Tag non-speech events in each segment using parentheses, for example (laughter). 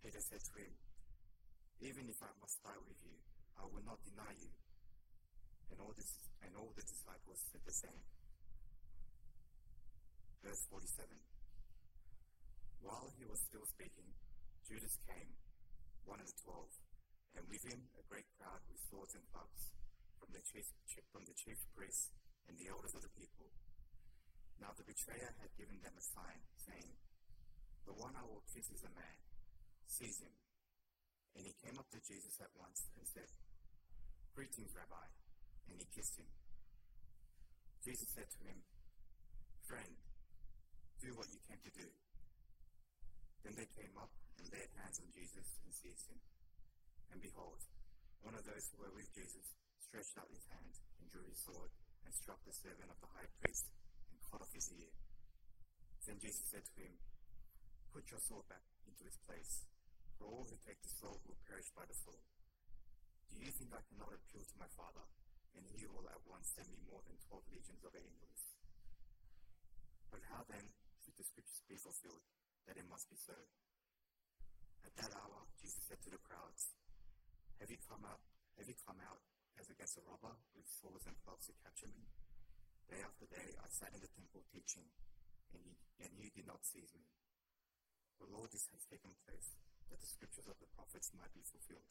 Peter said to him, Even if I must die with you, I will not deny you. And all, this, and all the disciples said the same. Verse 47 While he was still speaking, Judas came, one of the twelve, and with him a great crowd with swords and clubs from the chief, from the chief priests and the elders of the people. Now the betrayer had given them a sign, saying, The one I will kiss is a man. Seize him. And he came up to Jesus at once and said, Greetings, Rabbi. And he kissed him. Jesus said to him, Friend, do what you came to do. Then they came up and laid hands on Jesus and seized him. And behold, one of those who were with Jesus stretched out his hand and drew his sword and struck the servant of the high priest and cut off his ear. Then Jesus said to him, Put your sword back into its place, for all who take the sword will perish by the sword. Do you think I cannot appeal to my Father, and he will at once send me more than twelve legions of angels? But how then should the scriptures be fulfilled that it must be so? At that hour, Jesus said to the crowds, Have you come out? Have you come out as against a robber with swords and clubs to capture me? Day after day, I sat in the temple teaching, and you, and you did not seize me. The Lord, this has taken place, that the scriptures of the prophets might be fulfilled.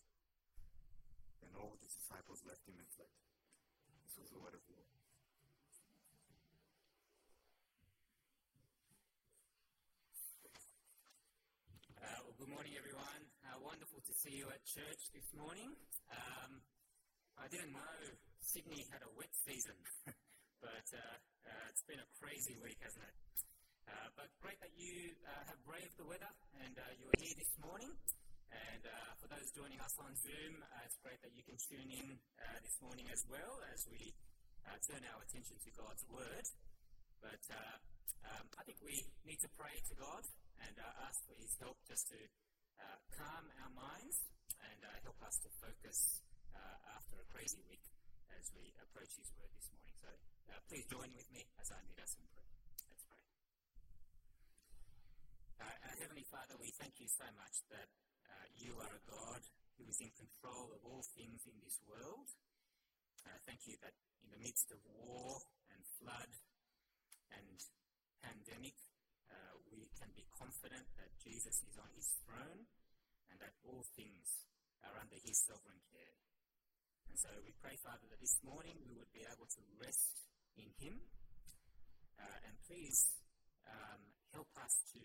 Then all the disciples left him and fled. This was the word of the Lord. Uh, well, good morning, everyone. Uh, wonderful to see you at church this morning. Um, I didn't know Sydney had a wet season, (laughs) but uh, uh, it's been a crazy week, hasn't it? Uh, but great that you uh, have braved the weather you're here this morning. And uh, for those joining us on Zoom, it's great that you can tune in this morning as well as we turn our attention to God's Word. But um, I think we need to pray to God and ask for His help just to calm our minds and help us to focus uh, after a crazy week as we approach His Word this morning. So uh, please join with me as I lead us in prayer. Let's pray. Uh, Heavenly Father, we thank you so much that uh, you are a God who is in control of all things in this world. Uh, thank you that in the midst of war and flood and pandemic, uh, we can be confident that Jesus is on his throne and that all things are under his sovereign care. And so we pray, Father, that this morning we would be able to rest in Him. Uh, and please um, help us to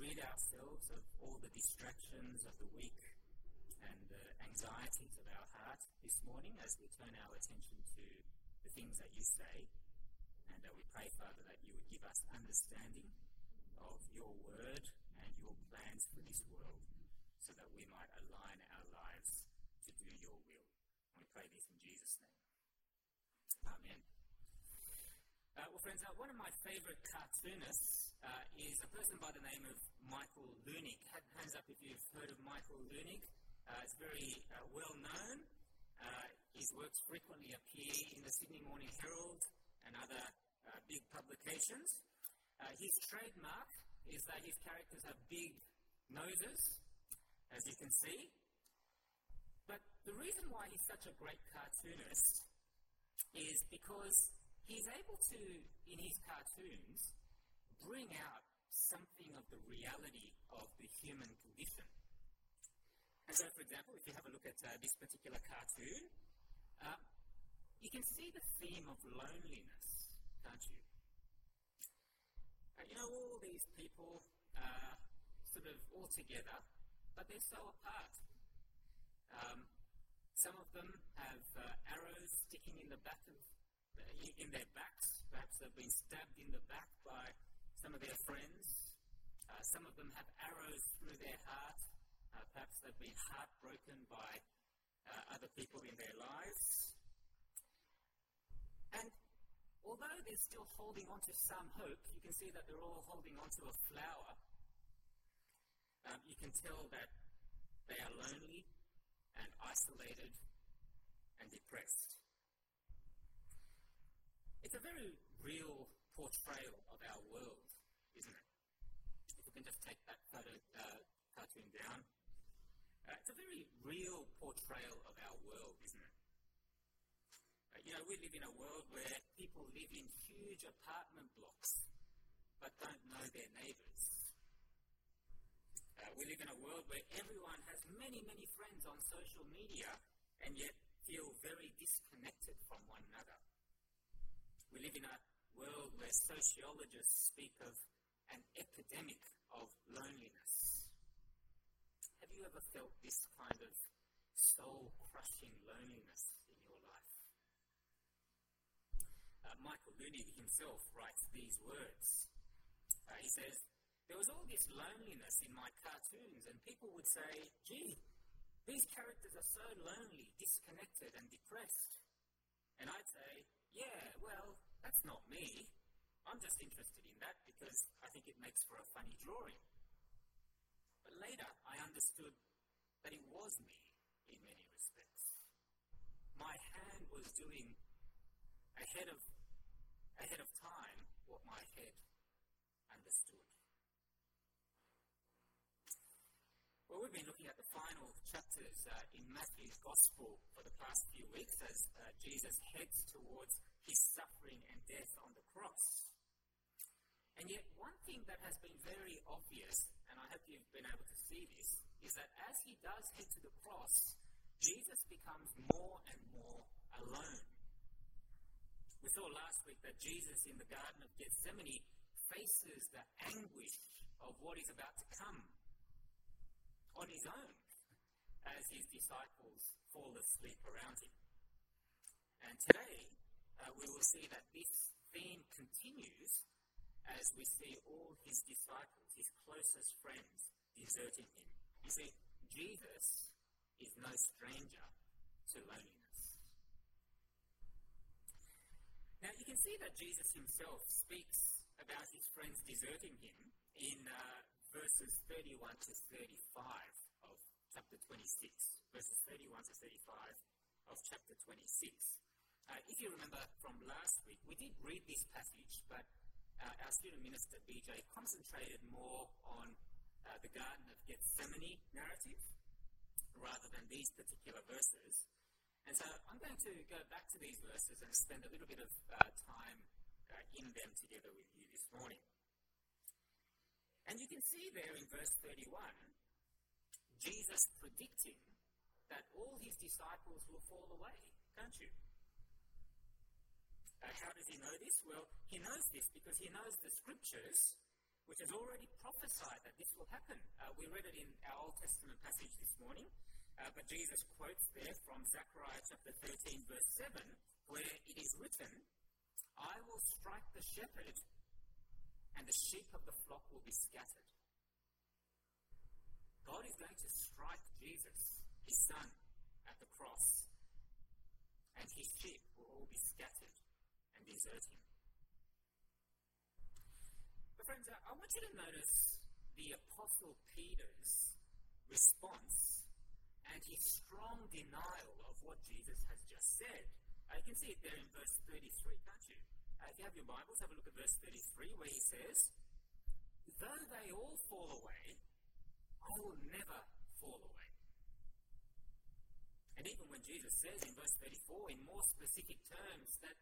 rid ourselves of all the distractions of the week and the anxieties of our heart this morning as we turn our attention to the things that you say. And uh, we pray, Father, that you would give us understanding of your word and your plans for this world so that we might align our lives to do your will. And we pray this in Jesus' name. Amen. Uh, well, friends, uh, one of my favourite cartoonists uh, is a person by the name of Michael Leunig. Hands up if you've heard of Michael Leunig. Uh, it's very uh, well known. Uh, his works frequently appear in the Sydney Morning Herald and other big publications. his trademark is that his characters have big noses, as you can see. But the reason why he's such a great cartoonist is because he's able to, in his cartoons, bring out something of the reality of the human condition. And so, for example, if you have a look at uh, this particular cartoon, uh, you can see the theme of loneliness, can't you? Uh, you know, all these people are sort of all together, but they're so apart. Um, some of them have uh, arrows sticking in the back of in their backs. Perhaps they've been stabbed in the back by some of their friends. Some of them have arrows through their heart. Uh, perhaps they've been heartbroken by uh, other people in their lives. And although they're still holding on to some hope, you can see that they're all holding on to a flower. Um, you can tell that they are lonely and isolated and depressed. It's a very real portrayal of our world, isn't it? Can just take that photo, uh, cartoon down. Uh, it's a very real portrayal of our world, isn't it? Uh, you know, we live in a world where people live in huge apartment blocks but don't know their neighbours. Uh, we live in a world where everyone has many, many friends on social media and yet feel very disconnected from one another. We live in a world where sociologists speak of an epidemic of loneliness. Have you ever felt this kind of soul crushing loneliness in your life? Uh, Michael Leunig himself writes these words. Uh, he says, There was all this loneliness in my cartoons, and people would say, Gee, these characters are so lonely, disconnected, and depressed. And I'd say, Yeah, well, that's not me. I'm just interested in that because I think it makes for a funny drawing. But later, I understood that it was me in many respects. My hand was doing ahead of, ahead of time what my head understood. Well, we've been looking at the final chapters uh, in Matthew's Gospel for the past few weeks as uh, Jesus heads towards his suffering and death on the cross. And yet, one thing that has been very obvious, and I hope you've been able to see this, is that as he does head to the cross, Jesus becomes more and more alone. We saw last week that Jesus in the Garden of Gethsemane faces the anguish of what is about to come on his own as his disciples fall asleep around him. And today, uh, we will see that this theme continues we see all his disciples, his closest friends, deserting him. You see, Jesus is no stranger to loneliness. Now, you can see that Jesus himself speaks about his friends deserting him in uh, verses 31 to 35 of chapter 26. Verses 31 to 35 of chapter 26. Uh, if you remember from last week, we did read this passage, but uh, our student minister BJ concentrated more on uh, the Garden of Gethsemane narrative rather than these particular verses. And so I'm going to go back to these verses and spend a little bit of uh, time uh, in them together with you this morning. And you can see there in verse 31, Jesus predicting that all his disciples will fall away, can't you? How does he know this? Well, he knows this because he knows the scriptures, which has already prophesied that this will happen. Uh, we read it in our Old Testament passage this morning, uh, but Jesus quotes there from Zechariah chapter 13, verse 7, where it is written, I will strike the shepherd, and the sheep of the flock will be scattered. God is going to strike Jesus, his son, at the cross, and his sheep will all be scattered and desert him. But, friends, I want you to notice the Apostle Peter's response and his strong denial of what Jesus has just said. Uh, you can see it there in verse 33, can't you? Uh, if you have your Bibles, have a look at verse 33 where he says, Though they all fall away, I will never fall away. And even when Jesus says in verse 34, in more specific terms, that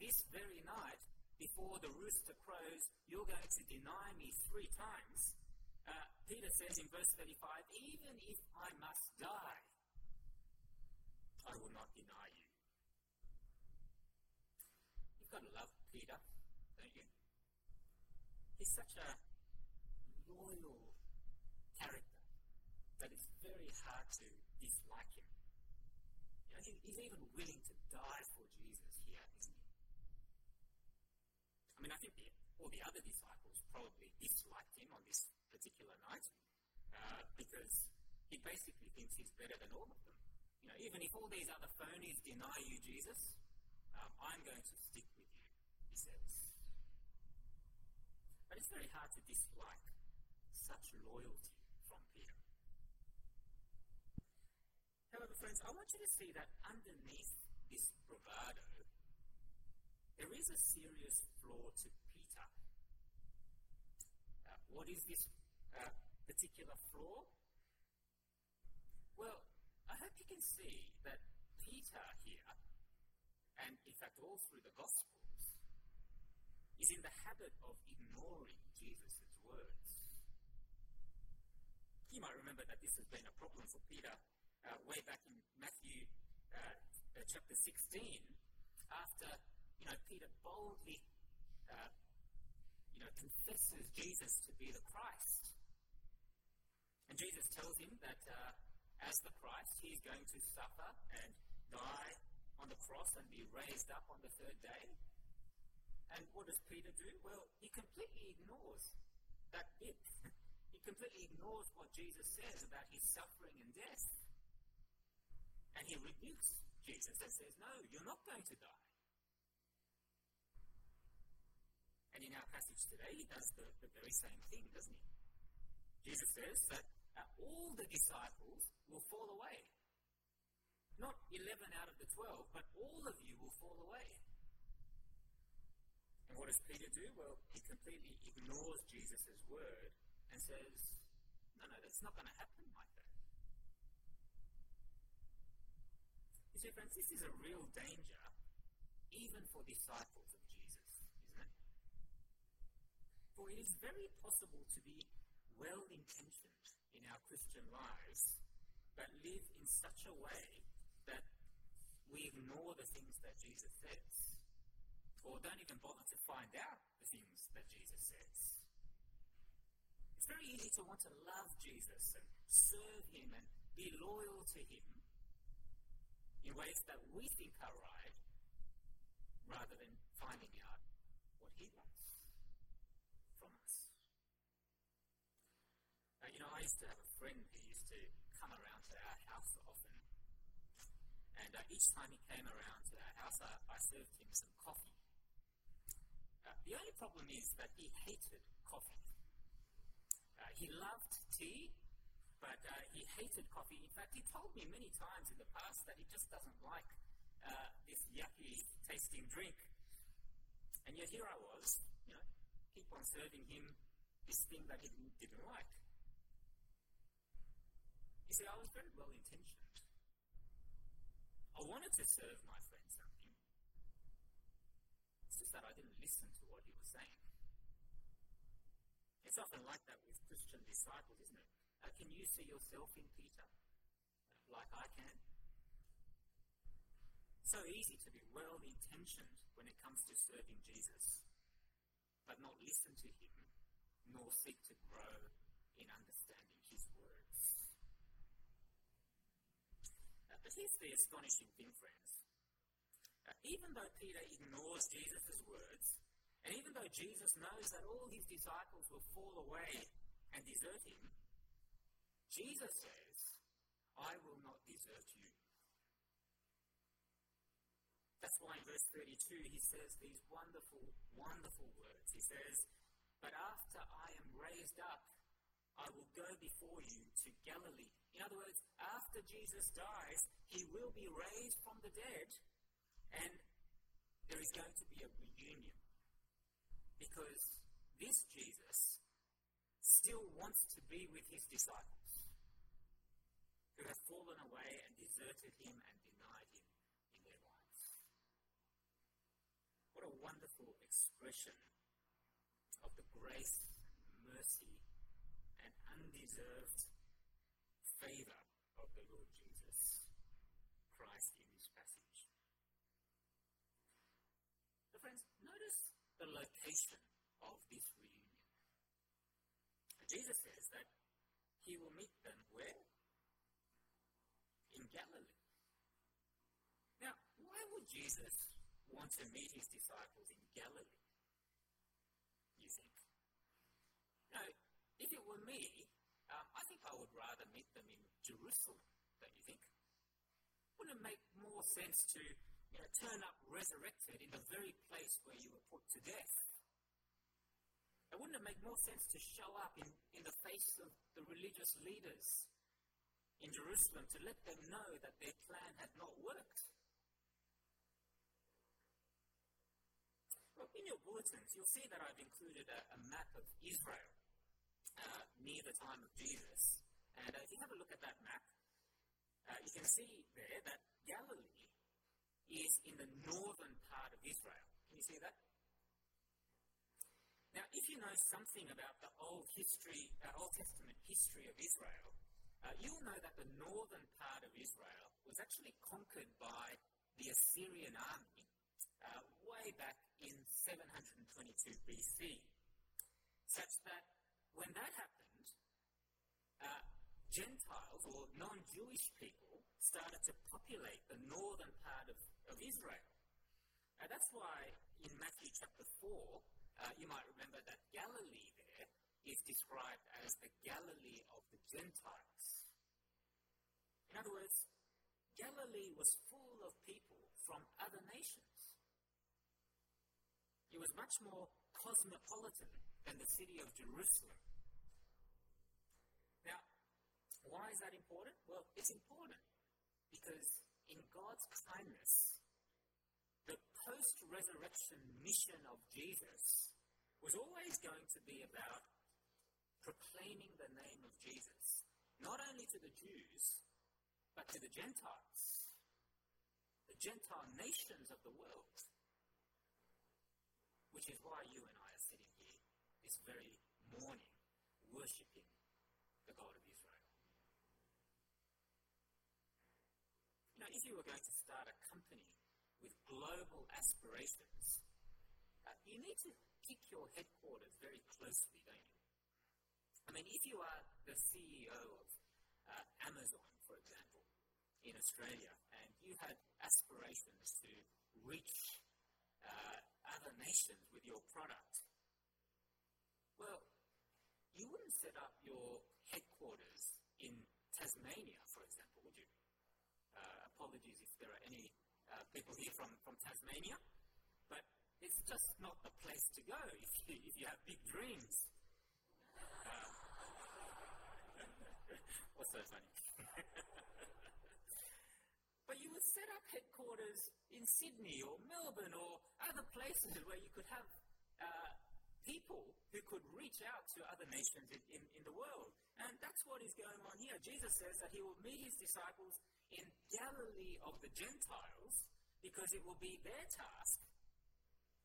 this very night, before the rooster crows, you're going to deny me three times, uh, Peter says in verse 35, even if I must die, I will not deny you. You've got to love Peter, don't you? He's such a loyal character that it's very hard to dislike him. You know, he, he's even willing to die for Jesus here, isn't he? I mean, I think the, all the other disciples probably disliked him on this particular night. uh, because he basically thinks he's better than all of them. You know, even if all these other phonies deny you, Jesus, um, I'm going to stick with you, he says. But it's very hard to dislike such loyalty from Peter. However, friends, I want you to see that underneath this bravado, there is a serious flaw to Peter. Uh, what is this uh, particular flaw? Well, I hope you can see that Peter here, and in fact all through the Gospels, is in the habit of ignoring Jesus' words. You might remember that this has been a problem for Peter uh, way back in Matthew uh, uh chapter 16, after you know Peter boldly uh, you know confesses Jesus to be the Christ, and Jesus tells him that uh, as the Christ, he is going to suffer and die on the cross and be raised up on the third day. And what does Peter do? Well, he completely ignores that bit. (laughs) he completely ignores what Jesus says about his suffering and death. And he rebukes Jesus and says, No, you're not going to die. And in our passage today, he does the, the very same thing, doesn't he? Jesus says that uh, all the disciples will fall away. Not 11 out of the 12, but all of you will fall away. And what does Peter do? Well, he completely ignores Jesus' word and says, no, no, that's not going to happen like that. You see, friends, this is a real danger, even for disciples of Jesus, isn't it? For it is very possible to be well intentioned in our Christian lives, but live in such a way that we ignore the things that Jesus says, or don't even bother to find out the things that Jesus says. It's very easy to want to love Jesus and serve him and be loyal to him in ways that we think are right, rather than finding out what he wants from us. Uh, you know, I used to have a friend who used to come around to our house often. And uh, each time he came around to our house, I, I served him some coffee. Uh, the only problem is that he hated coffee. Uh, he loved tea, but uh, he hated coffee. In fact, he told me many times in the past that he just doesn't like uh, this yucky tasting drink. And yet here I was, you know, keep on serving him this thing that he didn't like. You see, I was very well intentioned. I wanted to serve my friend something. It's just that I didn't listen to what he was saying. It's often like that with Christian disciples, isn't it? Uh, can you see yourself in Peter? Like I can? So easy to be well intentioned when it comes to serving Jesus, but not listen to him, nor seek to grow in understanding his words. But here's the astonishing thing, friends. Uh, even though Peter ignores Jesus' words, and even though Jesus knows that all his disciples will fall away and desert him, Jesus says, I will not desert you. That's why in verse 32 he says these wonderful, wonderful words. He says, But after I am raised up, I will go before you to Galilee. In other words, after Jesus dies, he will be raised from the dead, and there is going to be a reunion. Because this Jesus still wants to be with his disciples who have fallen away and deserted him and denied him in their lives. What a wonderful expression of the grace, mercy, undeserved favor of the Lord Jesus Christ in this passage. So, friends, notice the location of this reunion. Jesus says that he will meet them where? In Galilee. Now, why would Jesus want to meet his disciples in Galilee? You think? No, if it were me, think I would rather meet them in Jerusalem, don't you think? Wouldn't it make more sense to you know, turn up resurrected in the very place where you were put to death? And wouldn't it make more sense to show up in, in the face of the religious leaders in Jerusalem to let them know that their plan had not worked? Well, in your bulletins, you'll see that I've included a, a map of Israel uh, near the time of Jesus. And uh, if you have a look at that map, uh, you can see there that Galilee is in the northern part of Israel. Can you see that? Now, if you know something about the Old history, uh, Old Testament history of Israel, uh, you'll know that the northern part of Israel was actually conquered by the Assyrian army uh, way back in 722 BC, such that when that happened, uh, Gentiles or non-Jewish people started to populate the northern part of, of Israel. Uh, that's why in Matthew chapter 4, uh, you might remember that Galilee there is described as the Galilee of the Gentiles. In other words, Galilee was full of people from other nations. It was much more cosmopolitan than the city of Jerusalem. Why is that important? Well, it's important because in God's kindness, the post resurrection mission of Jesus was always going to be about proclaiming the name of Jesus, not only to the Jews, but to the Gentiles, the Gentile nations of the world. Which is why you and I are sitting here this very morning worshipping the God of if you were going to start a company with global aspirations, uh, you need to pick your headquarters very closely, don't you? I mean, if you are the CEO of uh, Amazon, for example, in Australia, and you had aspirations to reach uh, other nations with your product, well, you wouldn't set up your headquarters in Tasmania, for example? Apologies if there are any uh, people here from, from Tasmania, but it's just not the place to go if you, if you have big dreams. (laughs) What's so funny? (laughs) but you would set up headquarters in Sydney or Melbourne or other places where you could have uh, people who could reach out to other nations in, in, in, the world. And that's what is going on here. Jesus says that he will meet his disciples in Galilee of the Gentiles because it will be their task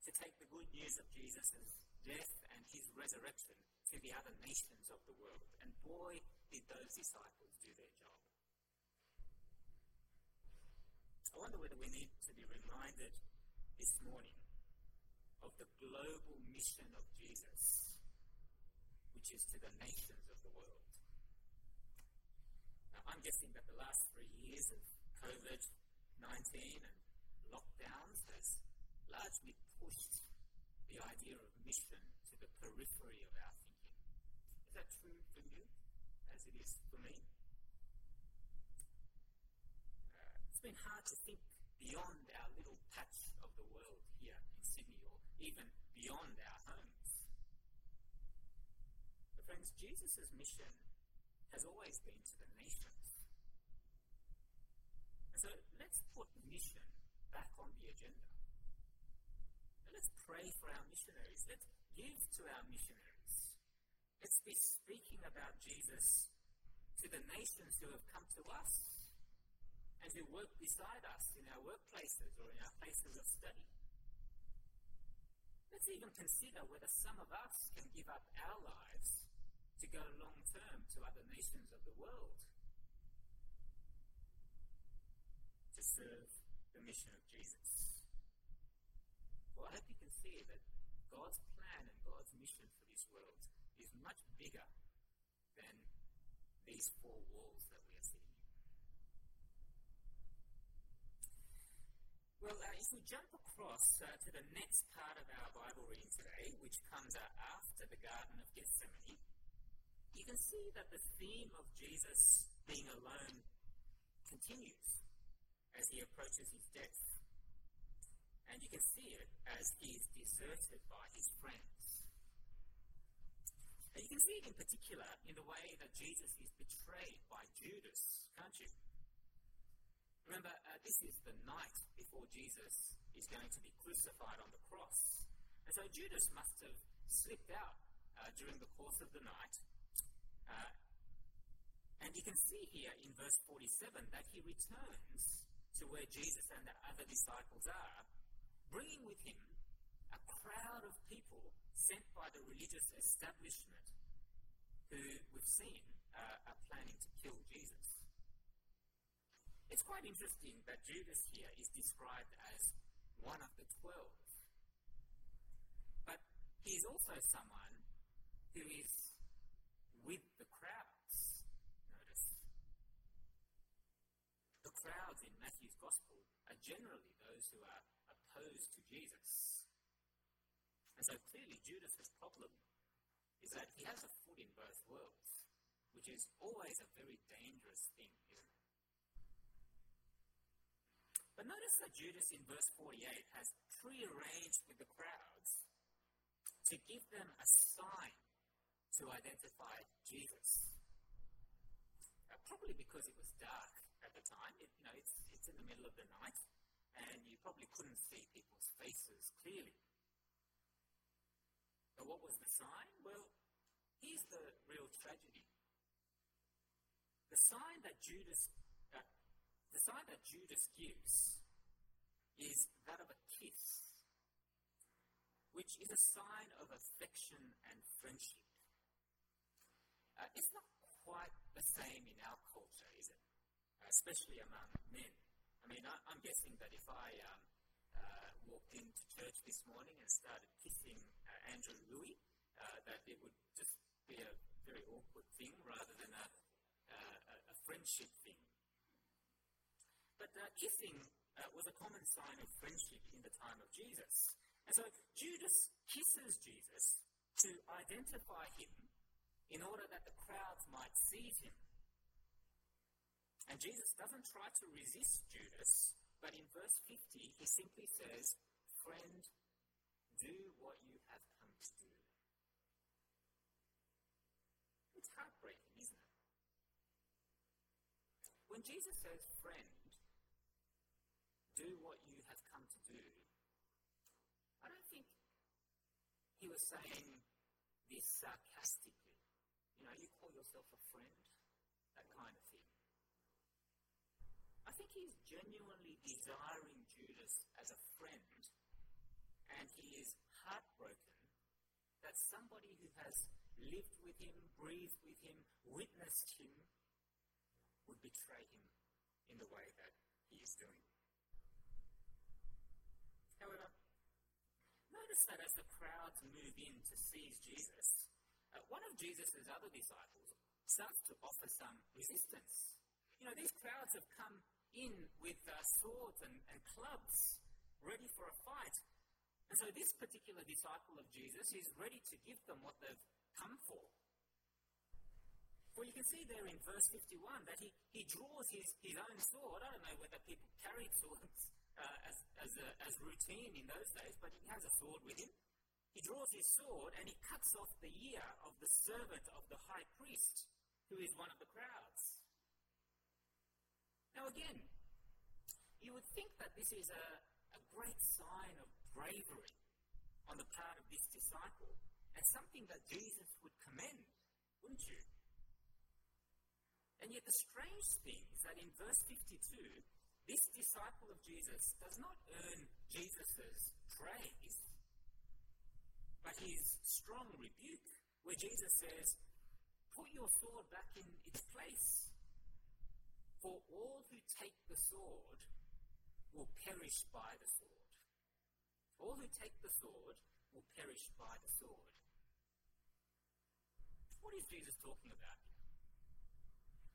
to take the good news of Jesus' death and his resurrection to the other nations of the world. And boy, did those disciples do their job. I wonder whether we need to be reminded this morning of the global mission of Jesus, which is to the nations of the world. I'm guessing that the last three years of COVID 19 and lockdowns has largely pushed the idea of mission to the periphery of our thinking. Is that true for you, as it is for me? Uh, it's been hard to think beyond our little patch of the world here in Sydney or even beyond our homes. But, friends, Jesus' mission has always been to the nations. So let's put mission back on the agenda. Let's pray for our missionaries. Let's give to our missionaries. Let's be speaking about Jesus to the nations who have come to us and who work beside us in our workplaces or in our places of study. Let's even consider whether some of us can give up our lives to go long term to other nations of the world serve the mission of Jesus. Well, I hope you can see that God's plan and God's mission for this world is much bigger than these four walls that we are sitting in. Well, uh, if we jump across uh, to the next part of our Bible reading today, which comes uh, after the Garden of Gethsemane, you can see that the theme of Jesus being alone continues as he approaches his death. And you can see it as he is deserted by his friends. And you can see it in particular in the way that Jesus is betrayed by Judas, can't you? Remember, uh, this is the night before Jesus is going to be crucified on the cross. And so Judas must have slipped out uh, during the course of the night. Uh, and you can see here in verse 47 that he returns to where Jesus and the other disciples are, bringing with him a crowd of people sent by the religious establishment who we've seen uh, are planning to kill Jesus. It's quite interesting that Judas here is described as one of the twelve. But he's also someone who is with the crowds. Notice. The crowds in Matthew's Gospel are generally those who are opposed to Jesus. And so clearly Judas's problem is that he has a foot in both worlds, which is always a very dangerous thing, here. but notice that Judas in verse 48 has prearranged with the crowds to give them a sign to identify Jesus. Probably because it was dark at the time. It, you know, it's, it's in the middle of the night, and you probably couldn't see people's faces clearly. But what was the sign? Well, here's the real tragedy. The sign that Judas the sign that Judas gives is that of a kiss, which is a sign of affection and friendship. Uh, it's not quite the same in our culture? Uh, especially among men. I mean, I, am guessing that if I um, uh, walked into church this morning and started kissing uh, Andrew Louis, uh, that it would just be a very awkward thing rather than a, uh, a friendship thing. But uh, kissing uh, was a common sign of friendship in the time of Jesus. And so Judas kisses Jesus to identify him in order that the crowds might seize him. And Jesus doesn't try to resist Judas, but in verse 50, he simply says, Friend, do what you have come to do. It's heartbreaking, isn't it? When Jesus says, Friend, do what you have come to do. I don't think he was saying this sarcastically. You know, you call yourself a friend, that kind of thing. I think he's genuinely desiring Judas as a friend, and he is heartbroken that somebody who has lived with him, breathed with him, witnessed him, would betray him in the way that he is doing. However, notice that as the crowds move in to seize Jesus, uh, one of Jesus' other disciples starts to offer some resistance. You know, these crowds have come in with uh, swords and, and clubs, ready for a fight. And so this particular disciple of Jesus is ready to give them what they've come for. Well, you can see there in verse 51 that he, he draws his, his own sword. I don't know whether people carried swords (laughs) uh, as, as, a, as routine in those days, but he has a sword with him. He draws his sword and he cuts off the ear of the servant of the high priest, who is one of the crowds. Now, again, you would think that this is a, a great sign of bravery on the part of this disciple and something that Jesus would commend, wouldn't you? And yet, the strange thing is that in verse 52, this disciple of Jesus does not earn Jesus' praise, but his strong rebuke, where Jesus says, Put your sword back in its place. For all who take the sword will perish by the sword. All who take the sword will perish by the sword. What is Jesus talking about?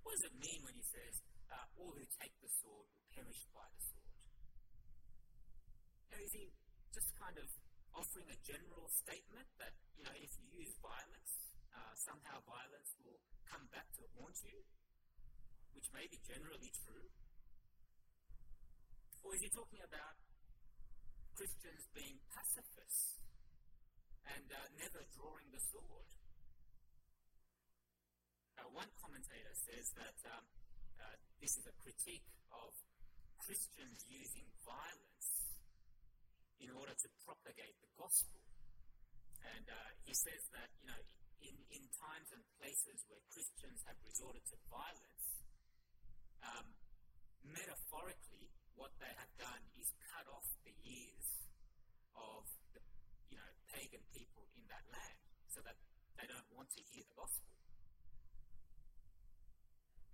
What does it mean when he says, uh, all who take the sword will perish by the sword. Now, is he just kind of offering a general statement that, you know, if you use violence, uh, somehow violence will come back to haunt you, which may be generally true? Or is he talking about Christians being pacifists and uh, never drawing the sword? Uh, one commentator says that um, uh, this is a critique of Christians using violence in order to propagate the gospel. And uh, he says that, you know, in, in times and places where Christians have resorted to violence, um, metaphorically, what they have done is cut off the ears of the, you know, pagan people in that land so that they don't want to hear the gospel.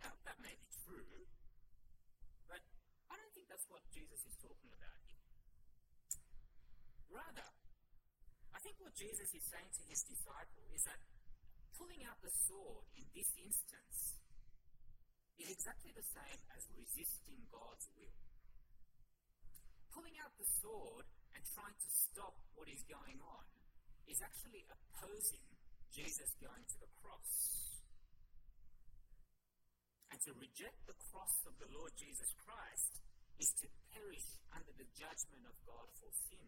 Now, that may be true, but I don't think that's what Jesus is talking about here. Rather, I think what Jesus is saying to his disciple is that pulling out the sword in this instance is exactly the same as resisting God's will. Pulling out the sword and trying to stop what is going on is actually opposing Jesus going to the cross. And to reject the cross of the Lord Jesus Christ is to perish under the judgment of God for sin.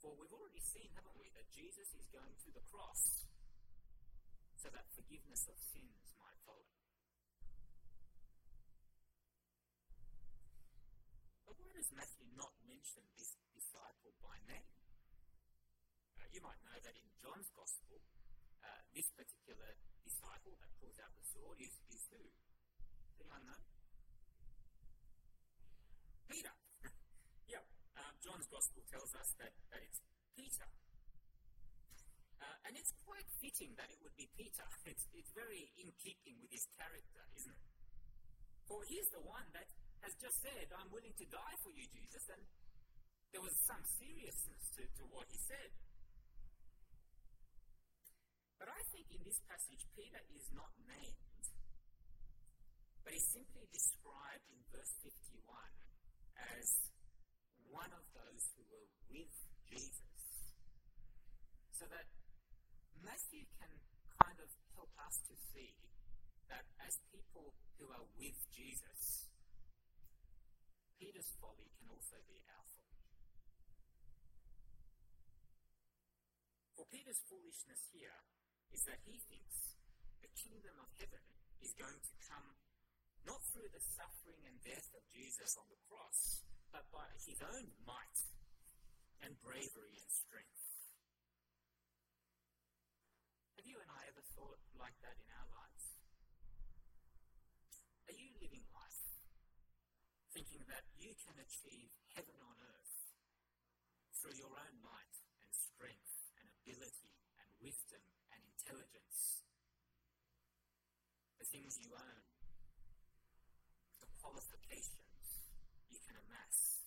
For we've already seen, haven't we, that Jesus is going to the cross so that forgiveness of sins But why does Matthew not mention this disciple by name? Uh, you might know that in John's Gospel, uh, this particular disciple that pulls out the sword is, is who? Does anyone know? Peter. (laughs) yeah, uh, John's Gospel tells us that, that it's Peter. Uh, and it's quite fitting that it would be Peter. (laughs) It's, it's very in keeping with his character, isn't it? For he's the one that has just said, I'm willing to die for you, Jesus. And there was some seriousness to, to what he said. But I think in this passage, Peter is not named, but he's simply described in verse 51 as one of those who were with Jesus. So that Matthew can kind of help us to see that as people who are with Jesus, Peter's folly can also be our folly. For Peter's foolishness here is that he thinks the kingdom of heaven is going to come not through the suffering and death of Jesus on the cross, but by his own might and bravery and strength. Have you and I ever thought like that in our lives? Are you living life thinking that you can achieve heaven on earth through your own might and strength and ability and wisdom and intelligence? The things you own, the qualifications you can amass.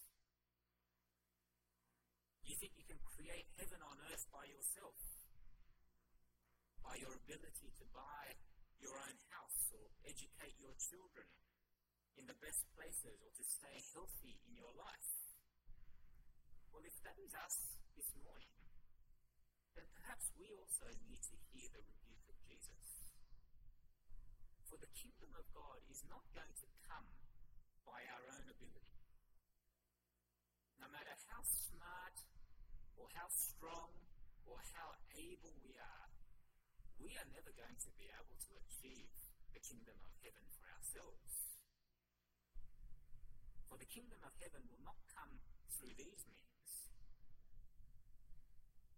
You think you can create heaven on earth by yourself? By your ability to buy your own house or educate your children in the best places or to stay healthy in your life? Well, if that is us this morning, then perhaps we also need to hear the rebuke of Jesus. For the kingdom of God is not going to come by our own ability. No matter how smart or how strong or how able we are, we are never going to be able to achieve the kingdom of heaven for ourselves. For the kingdom of heaven will not come through these means,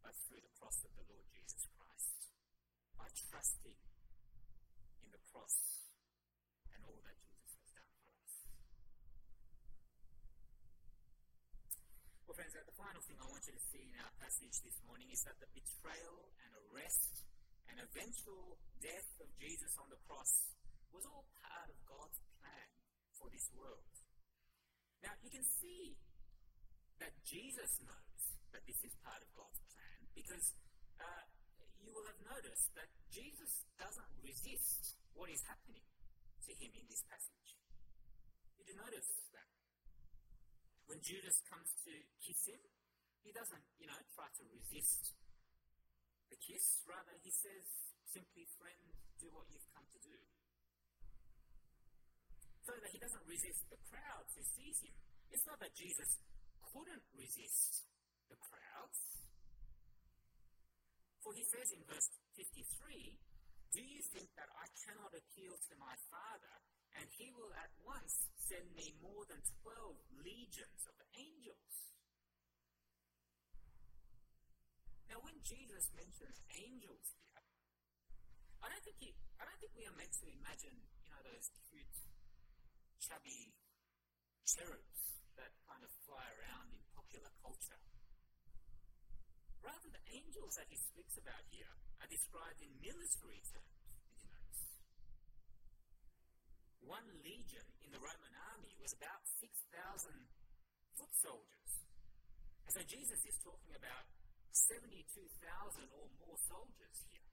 but through the cross of the Lord Jesus Christ, by trusting in the cross and all that Jesus has done for us. Well, friends, the final thing I want you to see in our passage this morning is that the betrayal and arrest and eventual death of Jesus on the cross was all part of God's plan for this world. Now, you can see that Jesus knows that this is part of God's plan because uh, you will have noticed that Jesus doesn't resist what is happening to him in this passage. Did you notice that? When Judas comes to kiss him, he doesn't, you know, try to resist the kiss. Rather, he says simply, Friend, do what you've come to do. Further, he doesn't resist the crowds who sees him. It's not that Jesus couldn't resist the crowds. For he says in verse 53 Do you think that I cannot appeal to my Father, and he will at once send me more than 12 legions of angels? Now, when Jesus mentions angels here, I don't think he, I don't think we are meant to imagine, you know, those cute, chubby cherubs that kind of fly around in popular culture. Rather, the angels that he speaks about here are described in military terms, did you notice? One legion in the Roman army was about 6,000 foot soldiers. And so Jesus is talking about 72,000 or more soldiers here.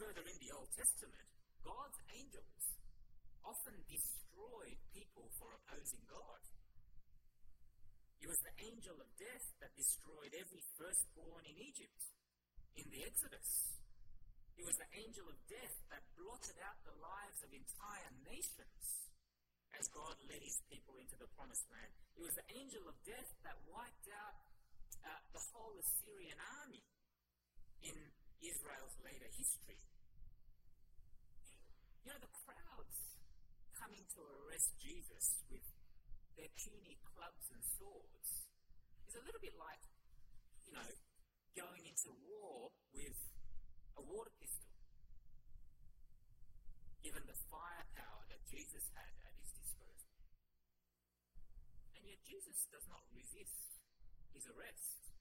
Further in the Old Testament, God's angels often destroyed people for opposing God. It was the angel of death that destroyed every firstborn in Egypt in the Exodus. It was the angel of death that blotted out the lives of entire nations as God led his people into the promised land. It was the angel of death that wiped out uh, the whole Assyrian army in Israel's later history. You know, the coming to arrest Jesus with their puny clubs and swords is a little bit like, you know, going into war with a water pistol. Given the firepower that Jesus had at his disposal. And yet Jesus does not resist his arrest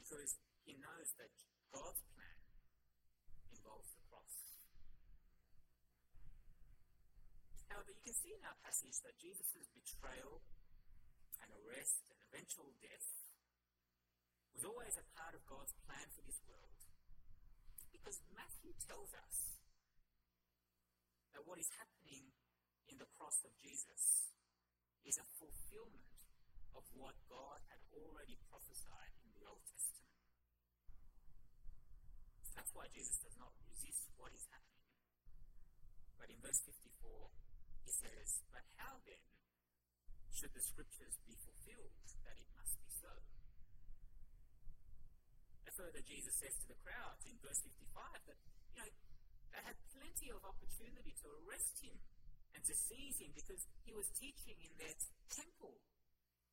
because he knows that God's plan involves the cross. However, you can see in our passage that Jesus' betrayal and arrest and eventual death was always a part of God's plan for this world. Because Matthew tells us that what is happening in the cross of Jesus is a fulfillment of what God had already prophesied in the Old Testament. That's why Jesus does not resist what is happening. But in verse 54, he says, But how then should the scriptures be fulfilled that it must be so? And further, Jesus says to the crowds in verse 55 that, you know, they had plenty of opportunity to arrest him and to seize him because he was teaching in their temple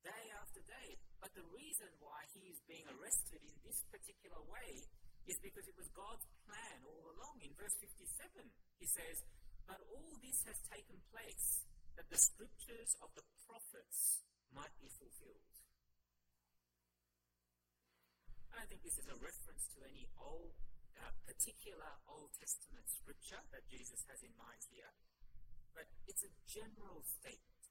day after day. But the reason why he is being arrested in this particular way is because it was God's plan all along. In verse 57, he says, but all this has taken place that the scriptures of the prophets might be fulfilled. I don't think this is a reference to any old, uh, particular Old Testament scripture that Jesus has in mind here, but it's a general statement.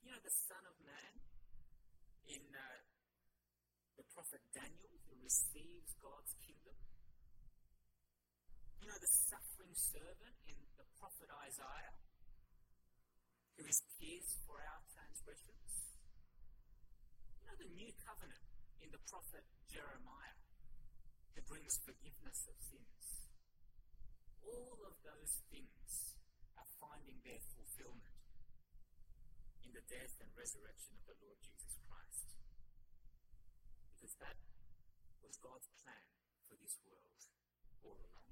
You know, the Son of Man in uh, the prophet Daniel, who receives God's kingdom, you know, the suffering servant in the prophet Isaiah, who is pierced for our transgressions. You know, the new covenant in the prophet Jeremiah, who brings forgiveness of sins. All of those things are finding their fulfillment in the death and resurrection of the Lord Jesus Christ. Because that was God's plan for this world all along.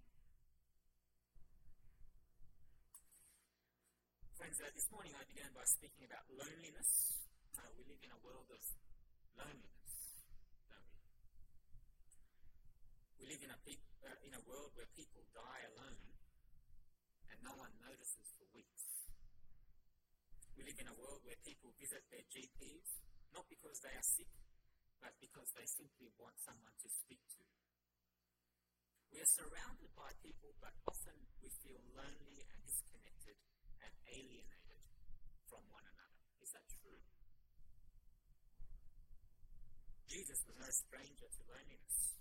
Friends, uh, this morning I began by speaking about loneliness. Uh, we live in a world of loneliness, don't we? We live in a, pe- uh, in a world where people die alone and no one notices for weeks. We live in a world where people visit their GPs not because they are sick, but because they simply want someone to speak to. We are surrounded by people, but often we feel lonely and disconnected and alienated from one another. Is that true? Jesus was no stranger to loneliness.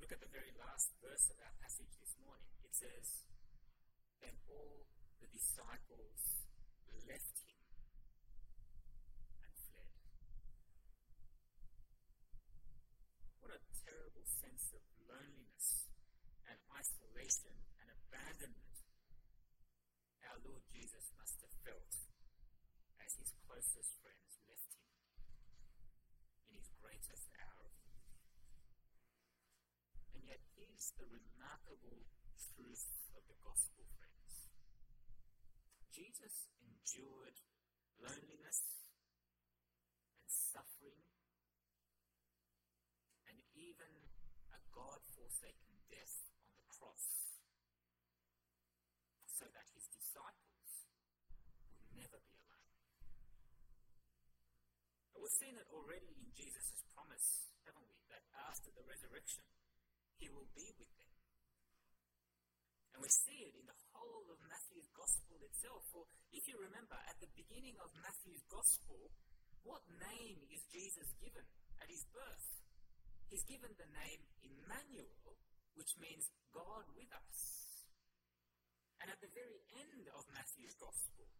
Look at the very last verse of our passage this morning. It says, Then all the disciples left him and fled. What a terrible sense of loneliness and isolation and abandonment our Lord Jesus must have felt as his closest friends left him in his greatest hour of need. And yet, here's the remarkable truth of the gospel, friends. Jesus endured loneliness and suffering and even a God forsaken death on the cross so that disciples would never be alone. And we've seen it already in Jesus' promise, haven't we? That after the resurrection, he will be with them. And we see it in the whole of Matthew's Gospel itself. For if you remember, at the beginning of Matthew's Gospel, what name is Jesus given at his birth? He's given the name Emmanuel, which means God with us. The very end of Matthew's Gospel,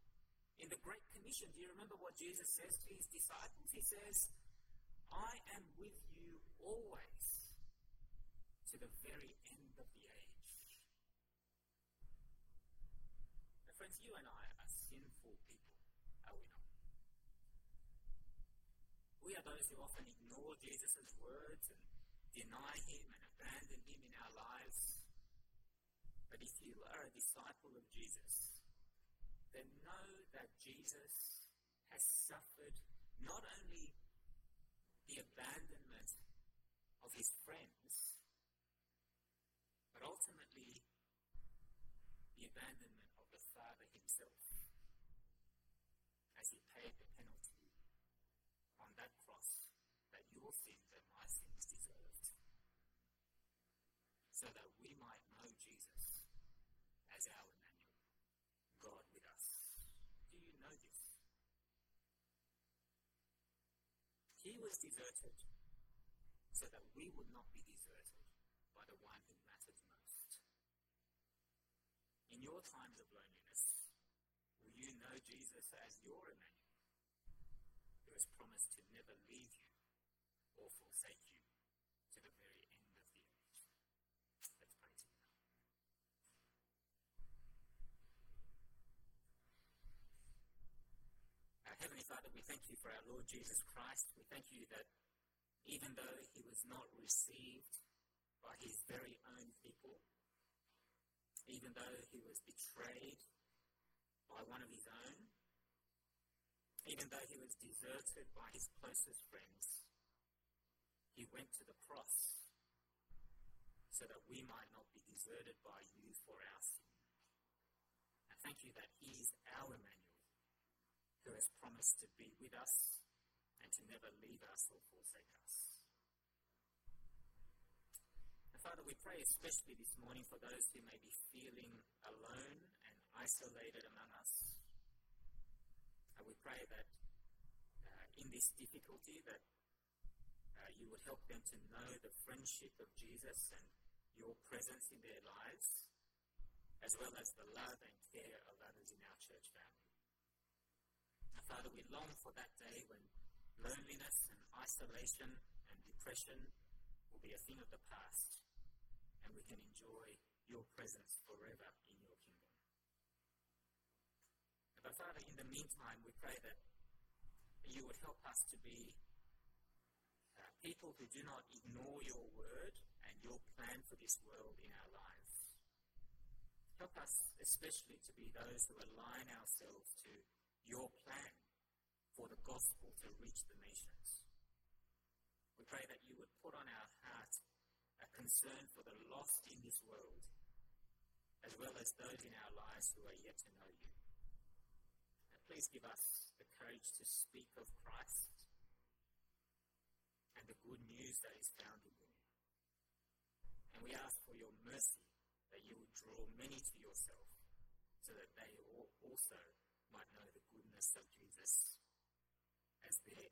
in the Great Commission, do you remember what Jesus says to his disciples? He says, I am with you always to the very end of the age. Now, friends, you and I are sinful people, are we not? We are those who often ignore Jesus' words and deny him and abandon him in our lives. But if you are a disciple of Jesus, then know that Jesus has suffered not only the abandonment of his friends, but ultimately the abandonment of the Father himself as he paid the penalty on that cross that your sins and my sins deserved, so that we might know Jesus as our Emmanuel, God with us. Do you know this? He was deserted so that we would not be deserted by the one who matters most. In your times of loneliness, will you know Jesus as your Emmanuel, who has promised to never leave you or forsake you to the very end of the age? Let's pray together. Our Heavenly Father, we thank you for our Lord Jesus Christ. We thank you that even though he was not received by his very own people, even though he was betrayed by one of his own, even though he was deserted by his closest friends, he went to the cross so that we might not be deserted by you for our sin. And thank you that he is our Emmanuel, who has promised to be with us and to never leave us or forsake us. And Father, we pray especially this morning for those who may be feeling alone and isolated among us. And we pray that uh, in this difficulty that uh, you would help them to know the friendship of Jesus and your presence in their lives, as well as the love and care of others in our church family. Father, we long for that day when loneliness and isolation and depression will be a thing of the past, and we can enjoy your presence forever in your kingdom. But Father, in the meantime, we pray that you would help us to be uh, people who do not ignore your word and your plan for this world in our lives. Help us especially to be those who align ourselves to your plan for the gospel to reach the nations. We pray that you would put on our heart a concern for the lost in this world, as well as those in our lives who are yet to know you. And please give us the courage to speak of Christ and the good news that is found in him. And we ask for your mercy that you would draw many to yourself so that they also might know the of Jesus. As their